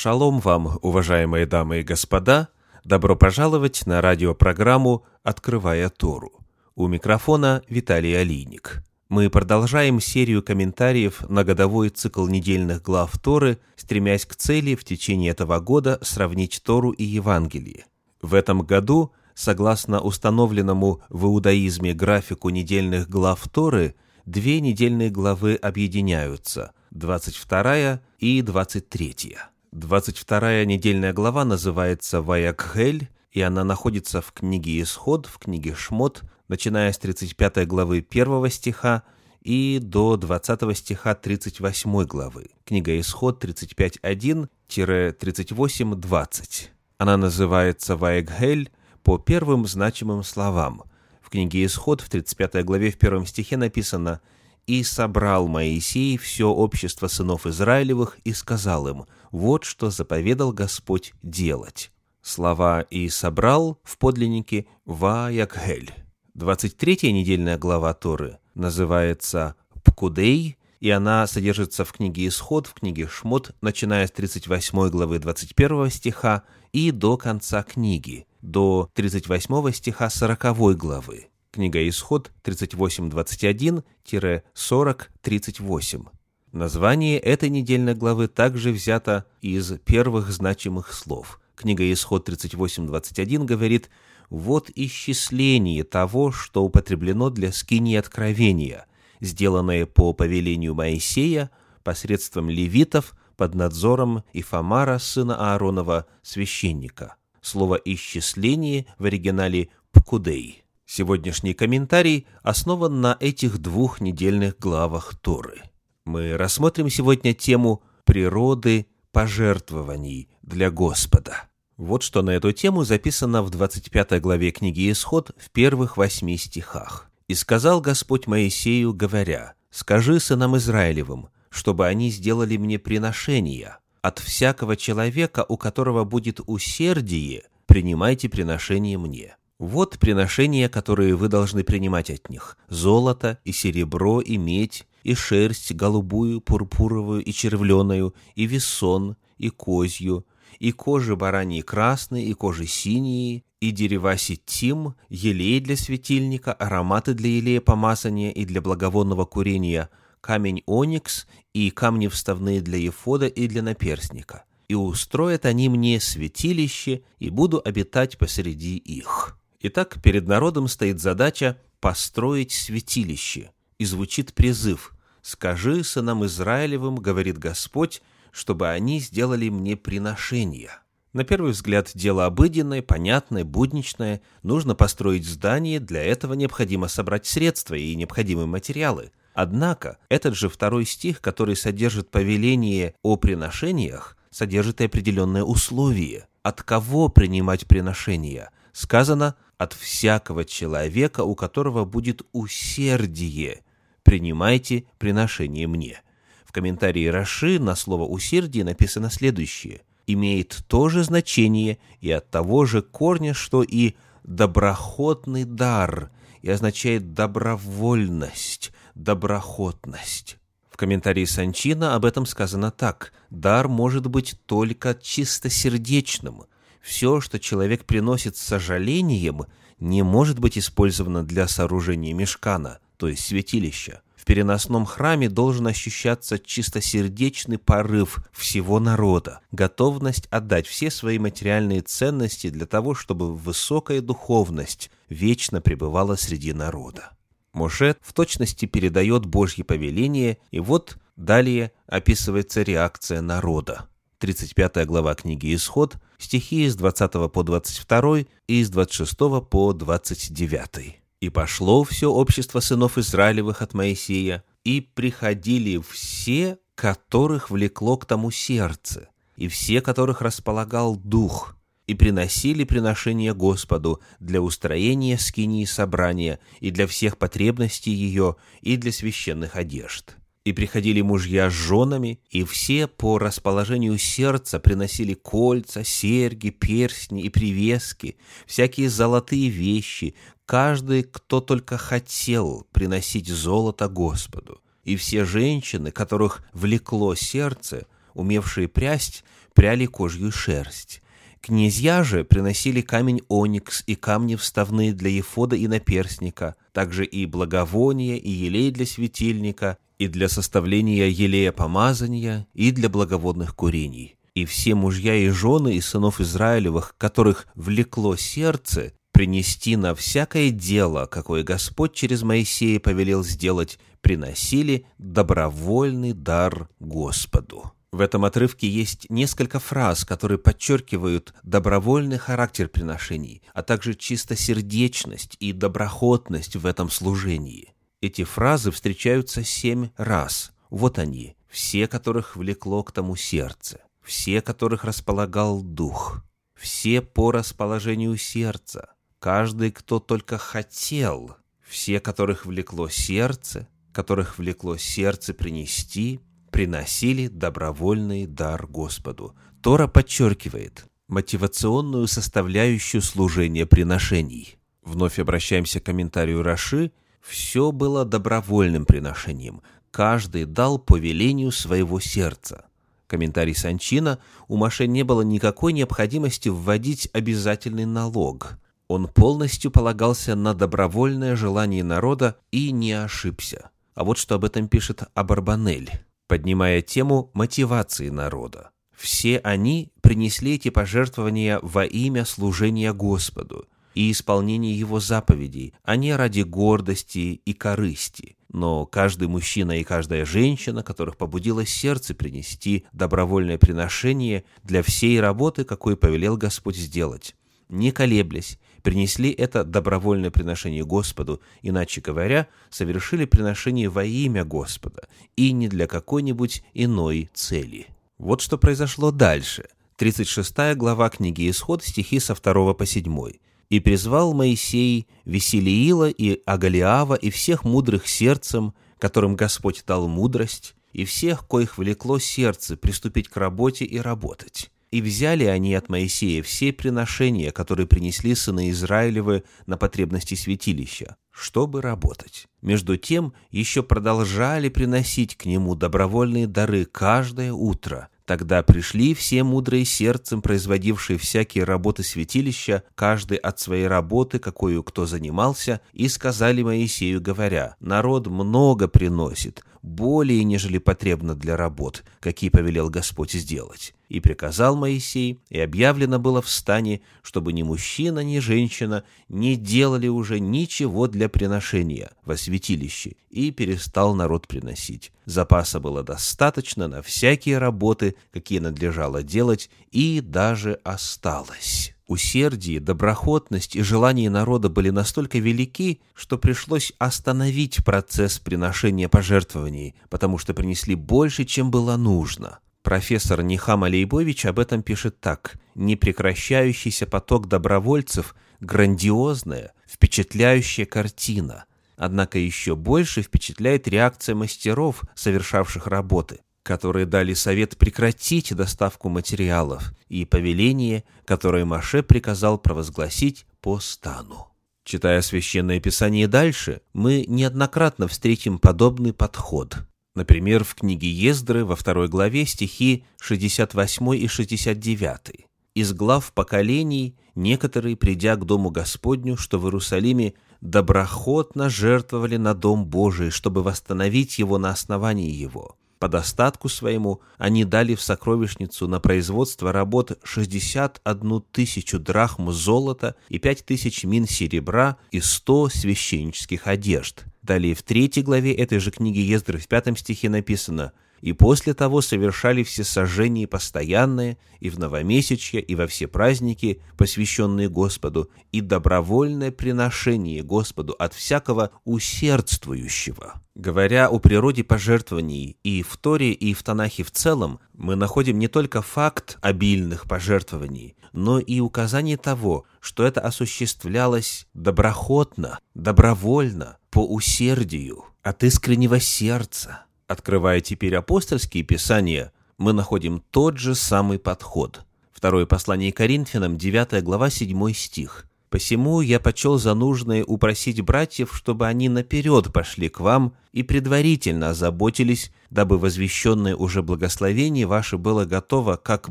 Шалом вам, уважаемые дамы и господа! Добро пожаловать на радиопрограмму «Открывая Тору». У микрофона Виталий Алийник. Мы продолжаем серию комментариев на годовой цикл недельных глав Торы, стремясь к цели в течение этого года сравнить Тору и Евангелие. В этом году, согласно установленному в иудаизме графику недельных глав Торы, две недельные главы объединяются – 22 и 23. 22 недельная глава называется «Ваякхель», и она находится в книге «Исход», в книге «Шмот», начиная с 35 главы 1 стиха и до 20 стиха 38 главы. Книга «Исход» 35.1-38.20. Она называется «Ваегхель» по первым значимым словам. В книге «Исход» в 35 главе в первом стихе написано «И собрал Моисей все общество сынов Израилевых и сказал им, вот что заповедал Господь делать». Слова «и собрал» в подлиннике «Ваякхель». 23 недельная глава Торы называется «Пкудей», и она содержится в книге «Исход», в книге «Шмот», начиная с 38 главы 21 стиха и до конца книги, до 38 стиха 40 главы. Книга «Исход» 38.21-40.38. Название этой недельной главы также взято из первых значимых слов. Книга «Исход» 38.21 говорит «Вот исчисление того, что употреблено для скинии откровения, сделанное по повелению Моисея посредством левитов под надзором Ифамара, сына Ааронова, священника». Слово «исчисление» в оригинале «пкудей». Сегодняшний комментарий основан на этих двух недельных главах Торы. Мы рассмотрим сегодня тему природы пожертвований для Господа. Вот что на эту тему записано в 25 главе книги Исход в первых восьми стихах. «И сказал Господь Моисею, говоря, «Скажи сынам Израилевым, чтобы они сделали мне приношения. От всякого человека, у которого будет усердие, принимайте приношение мне. Вот приношения, которые вы должны принимать от них. Золото и серебро и медь, и шерсть голубую, пурпуровую и червленую, и весон, и козью, и кожи бараньи красные, и кожи синие, и дерева сетим, елей для светильника, ароматы для елея помазания и для благовонного курения, камень оникс и камни вставные для ефода и для наперстника. И устроят они мне святилище, и буду обитать посреди их». Итак, перед народом стоит задача построить святилище, и звучит призыв «Скажи сынам Израилевым, — говорит Господь, — чтобы они сделали мне приношения». На первый взгляд дело обыденное, понятное, будничное. Нужно построить здание, для этого необходимо собрать средства и необходимые материалы. Однако этот же второй стих, который содержит повеление о приношениях, содержит и определенное условие. От кого принимать приношения? Сказано от всякого человека, у которого будет усердие, принимайте приношение мне». В комментарии Раши на слово «усердие» написано следующее. «Имеет то же значение и от того же корня, что и доброхотный дар, и означает добровольность, доброхотность». В комментарии Санчина об этом сказано так. «Дар может быть только чистосердечным, все, что человек приносит с сожалением, не может быть использовано для сооружения мешкана, то есть святилища. В переносном храме должен ощущаться чистосердечный порыв всего народа, готовность отдать все свои материальные ценности для того, чтобы высокая духовность вечно пребывала среди народа. Моше в точности передает Божье повеление, и вот далее описывается реакция народа. 35 глава книги «Исход», стихи с 20 по 22 и с 26 по 29. «И пошло все общество сынов Израилевых от Моисея, и приходили все, которых влекло к тому сердце, и все, которых располагал дух, и приносили приношения Господу для устроения скинии собрания и для всех потребностей ее и для священных одежд и приходили мужья с женами, и все по расположению сердца приносили кольца, серьги, перстни и привески, всякие золотые вещи, каждый, кто только хотел приносить золото Господу. И все женщины, которых влекло сердце, умевшие прясть, пряли кожью шерсть. Князья же приносили камень оникс и камни вставные для ефода и наперстника, также и благовония, и елей для светильника, и для составления елея помазания, и для благоводных курений. И все мужья и жены из сынов Израилевых, которых влекло сердце, принести на всякое дело, какое Господь через Моисея повелел сделать, приносили добровольный дар Господу. В этом отрывке есть несколько фраз, которые подчеркивают добровольный характер приношений, а также чистосердечность и доброхотность в этом служении. Эти фразы встречаются семь раз. Вот они, все которых влекло к тому сердце, все которых располагал дух, все по расположению сердца, каждый, кто только хотел, все которых влекло сердце, которых влекло сердце принести, приносили добровольный дар Господу. Тора подчеркивает мотивационную составляющую служения приношений. Вновь обращаемся к комментарию Раши. Все было добровольным приношением. Каждый дал по велению своего сердца. Комментарий Санчина. У Маше не было никакой необходимости вводить обязательный налог. Он полностью полагался на добровольное желание народа и не ошибся. А вот что об этом пишет Абарбанель поднимая тему мотивации народа. Все они принесли эти пожертвования во имя служения Господу и исполнения Его заповедей, а не ради гордости и корысти. Но каждый мужчина и каждая женщина, которых побудило сердце принести добровольное приношение для всей работы, какой повелел Господь сделать, не колеблясь, принесли это добровольное приношение Господу, иначе говоря, совершили приношение во имя Господа и не для какой-нибудь иной цели. Вот что произошло дальше. 36 глава книги Исход, стихи со 2 по 7. «И призвал Моисей Веселиила и Агалиава и всех мудрых сердцем, которым Господь дал мудрость, и всех, коих влекло сердце приступить к работе и работать и взяли они от Моисея все приношения, которые принесли сыны Израилевы на потребности святилища, чтобы работать. Между тем еще продолжали приносить к нему добровольные дары каждое утро. Тогда пришли все мудрые сердцем, производившие всякие работы святилища, каждый от своей работы, какую кто занимался, и сказали Моисею, говоря, «Народ много приносит, более, нежели потребно для работ, какие повелел Господь сделать. И приказал Моисей, и объявлено было в стане, чтобы ни мужчина, ни женщина не делали уже ничего для приношения во святилище, и перестал народ приносить. Запаса было достаточно на всякие работы, какие надлежало делать, и даже осталось. Усердие, доброхотность и желание народа были настолько велики, что пришлось остановить процесс приношения пожертвований, потому что принесли больше, чем было нужно. Профессор Нихам Алейбович об этом пишет так. «Непрекращающийся поток добровольцев – грандиозная, впечатляющая картина. Однако еще больше впечатляет реакция мастеров, совершавших работы которые дали совет прекратить доставку материалов, и повеление, которое Маше приказал провозгласить по стану. Читая Священное Писание дальше, мы неоднократно встретим подобный подход. Например, в книге Ездры во второй главе стихи 68 и 69. «Из глав поколений некоторые, придя к Дому Господню, что в Иерусалиме, доброхотно жертвовали на Дом Божий, чтобы восстановить его на основании его по достатку своему они дали в сокровищницу на производство работ 61 тысячу драхм золота и 5 тысяч мин серебра и 100 священнических одежд. Далее в третьей главе этой же книги Ездры в пятом стихе написано – и после того совершали все сожжения постоянные, и в новомесячье, и во все праздники, посвященные Господу, и добровольное приношение Господу от всякого усердствующего. Говоря о природе пожертвований и в Торе, и в Танахе в целом, мы находим не только факт обильных пожертвований, но и указание того, что это осуществлялось доброхотно, добровольно, по усердию, от искреннего сердца, Открывая теперь апостольские писания, мы находим тот же самый подход. Второе послание Коринфянам, 9 глава, 7 стих. Посему я почел за нужное упросить братьев, чтобы они наперед пошли к вам и предварительно озаботились, дабы возвещенное уже благословение ваше было готово как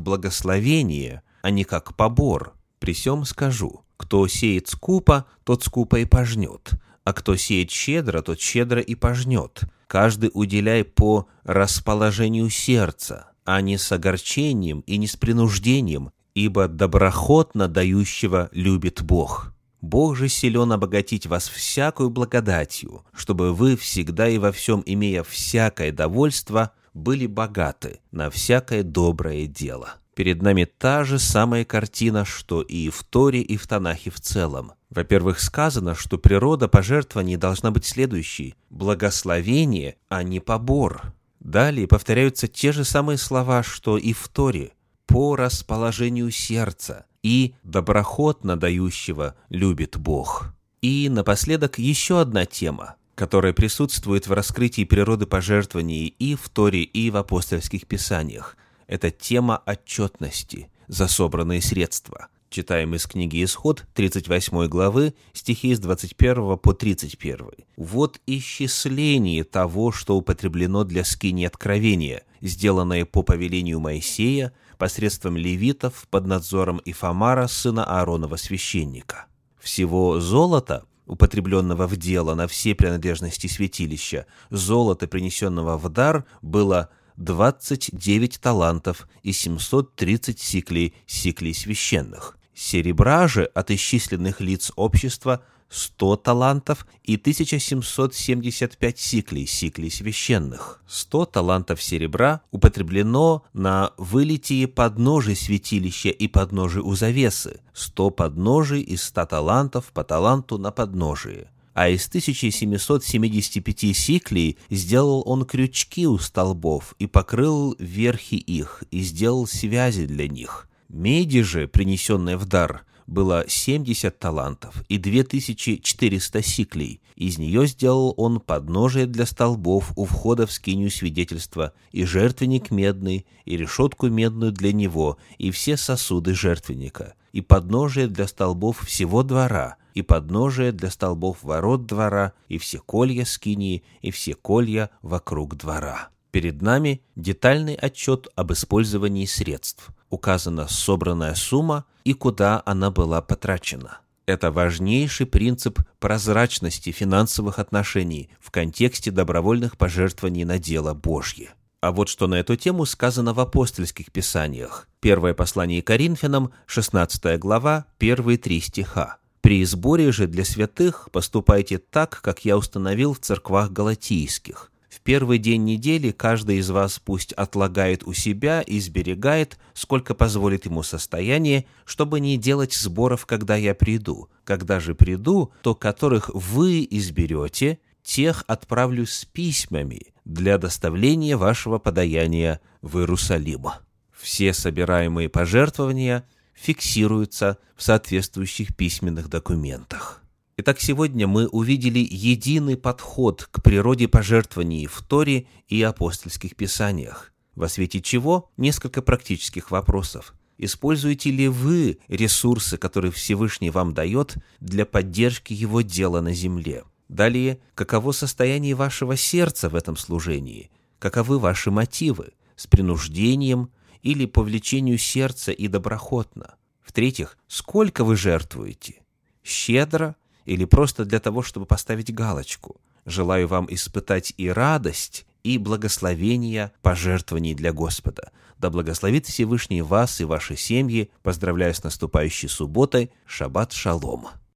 благословение, а не как побор. При сем скажу, кто сеет скупо, тот скупо и пожнет, а кто сеет щедро, тот щедро и пожнет. Каждый уделяй по расположению сердца, а не с огорчением и не с принуждением, ибо доброхотно дающего любит Бог. Бог же силен обогатить вас всякую благодатью, чтобы вы всегда и во всем, имея всякое довольство, были богаты на всякое доброе дело. Перед нами та же самая картина, что и в Торе, и в Танахе в целом. Во-первых, сказано, что природа пожертвований должна быть следующей – благословение, а не побор. Далее повторяются те же самые слова, что и в Торе – по расположению сердца и доброхотно дающего любит Бог. И напоследок еще одна тема, которая присутствует в раскрытии природы пожертвований и в Торе, и в апостольских писаниях. Это тема отчетности за собранные средства. Читаем из книги Исход 38 главы, стихи с 21 по 31. «Вот исчисление того, что употреблено для скини откровения, сделанное по повелению Моисея, посредством левитов под надзором Ифамара, сына Ааронова священника. Всего золота, употребленного в дело на все принадлежности святилища, золота, принесенного в дар, было 29 талантов и 730 сиклей, сиклей священных. Серебра же от исчисленных лиц общества 100 талантов и 1775 сиклей, сиклей священных. 100 талантов серебра употреблено на вылитие подножий святилища и подножий у завесы, 100 подножий из 100 талантов по таланту на подножие а из 1775 сиклей сделал он крючки у столбов и покрыл верхи их, и сделал связи для них. Меди же, принесенная в дар, было 70 талантов и 2400 сиклей. Из нее сделал он подножие для столбов у входа в скинию свидетельства, и жертвенник медный, и решетку медную для него, и все сосуды жертвенника, и подножие для столбов всего двора, и подножие для столбов ворот двора, и все колья скинии, и все колья вокруг двора. Перед нами детальный отчет об использовании средств. Указана собранная сумма и куда она была потрачена. Это важнейший принцип прозрачности финансовых отношений в контексте добровольных пожертвований на дело Божье. А вот что на эту тему сказано в апостольских писаниях. Первое послание Коринфянам, 16 глава, первые три стиха. «При сборе же для святых поступайте так, как я установил в церквах галатийских, в первый день недели каждый из вас пусть отлагает у себя и сберегает, сколько позволит ему состояние, чтобы не делать сборов, когда я приду. Когда же приду, то которых вы изберете, тех отправлю с письмами для доставления вашего подаяния в Иерусалим. Все собираемые пожертвования фиксируются в соответствующих письменных документах. Итак, сегодня мы увидели единый подход к природе пожертвований в Торе и апостольских писаниях, во свете чего несколько практических вопросов. Используете ли вы ресурсы, которые Всевышний вам дает для поддержки его дела на земле? Далее, каково состояние вашего сердца в этом служении? Каковы ваши мотивы? С принуждением или по влечению сердца и доброхотно? В-третьих, сколько вы жертвуете? Щедро – или просто для того, чтобы поставить галочку. Желаю вам испытать и радость, и благословения пожертвований для Господа. Да благословит Всевышний вас и ваши семьи. Поздравляю с наступающей субботой. Шаббат шалом.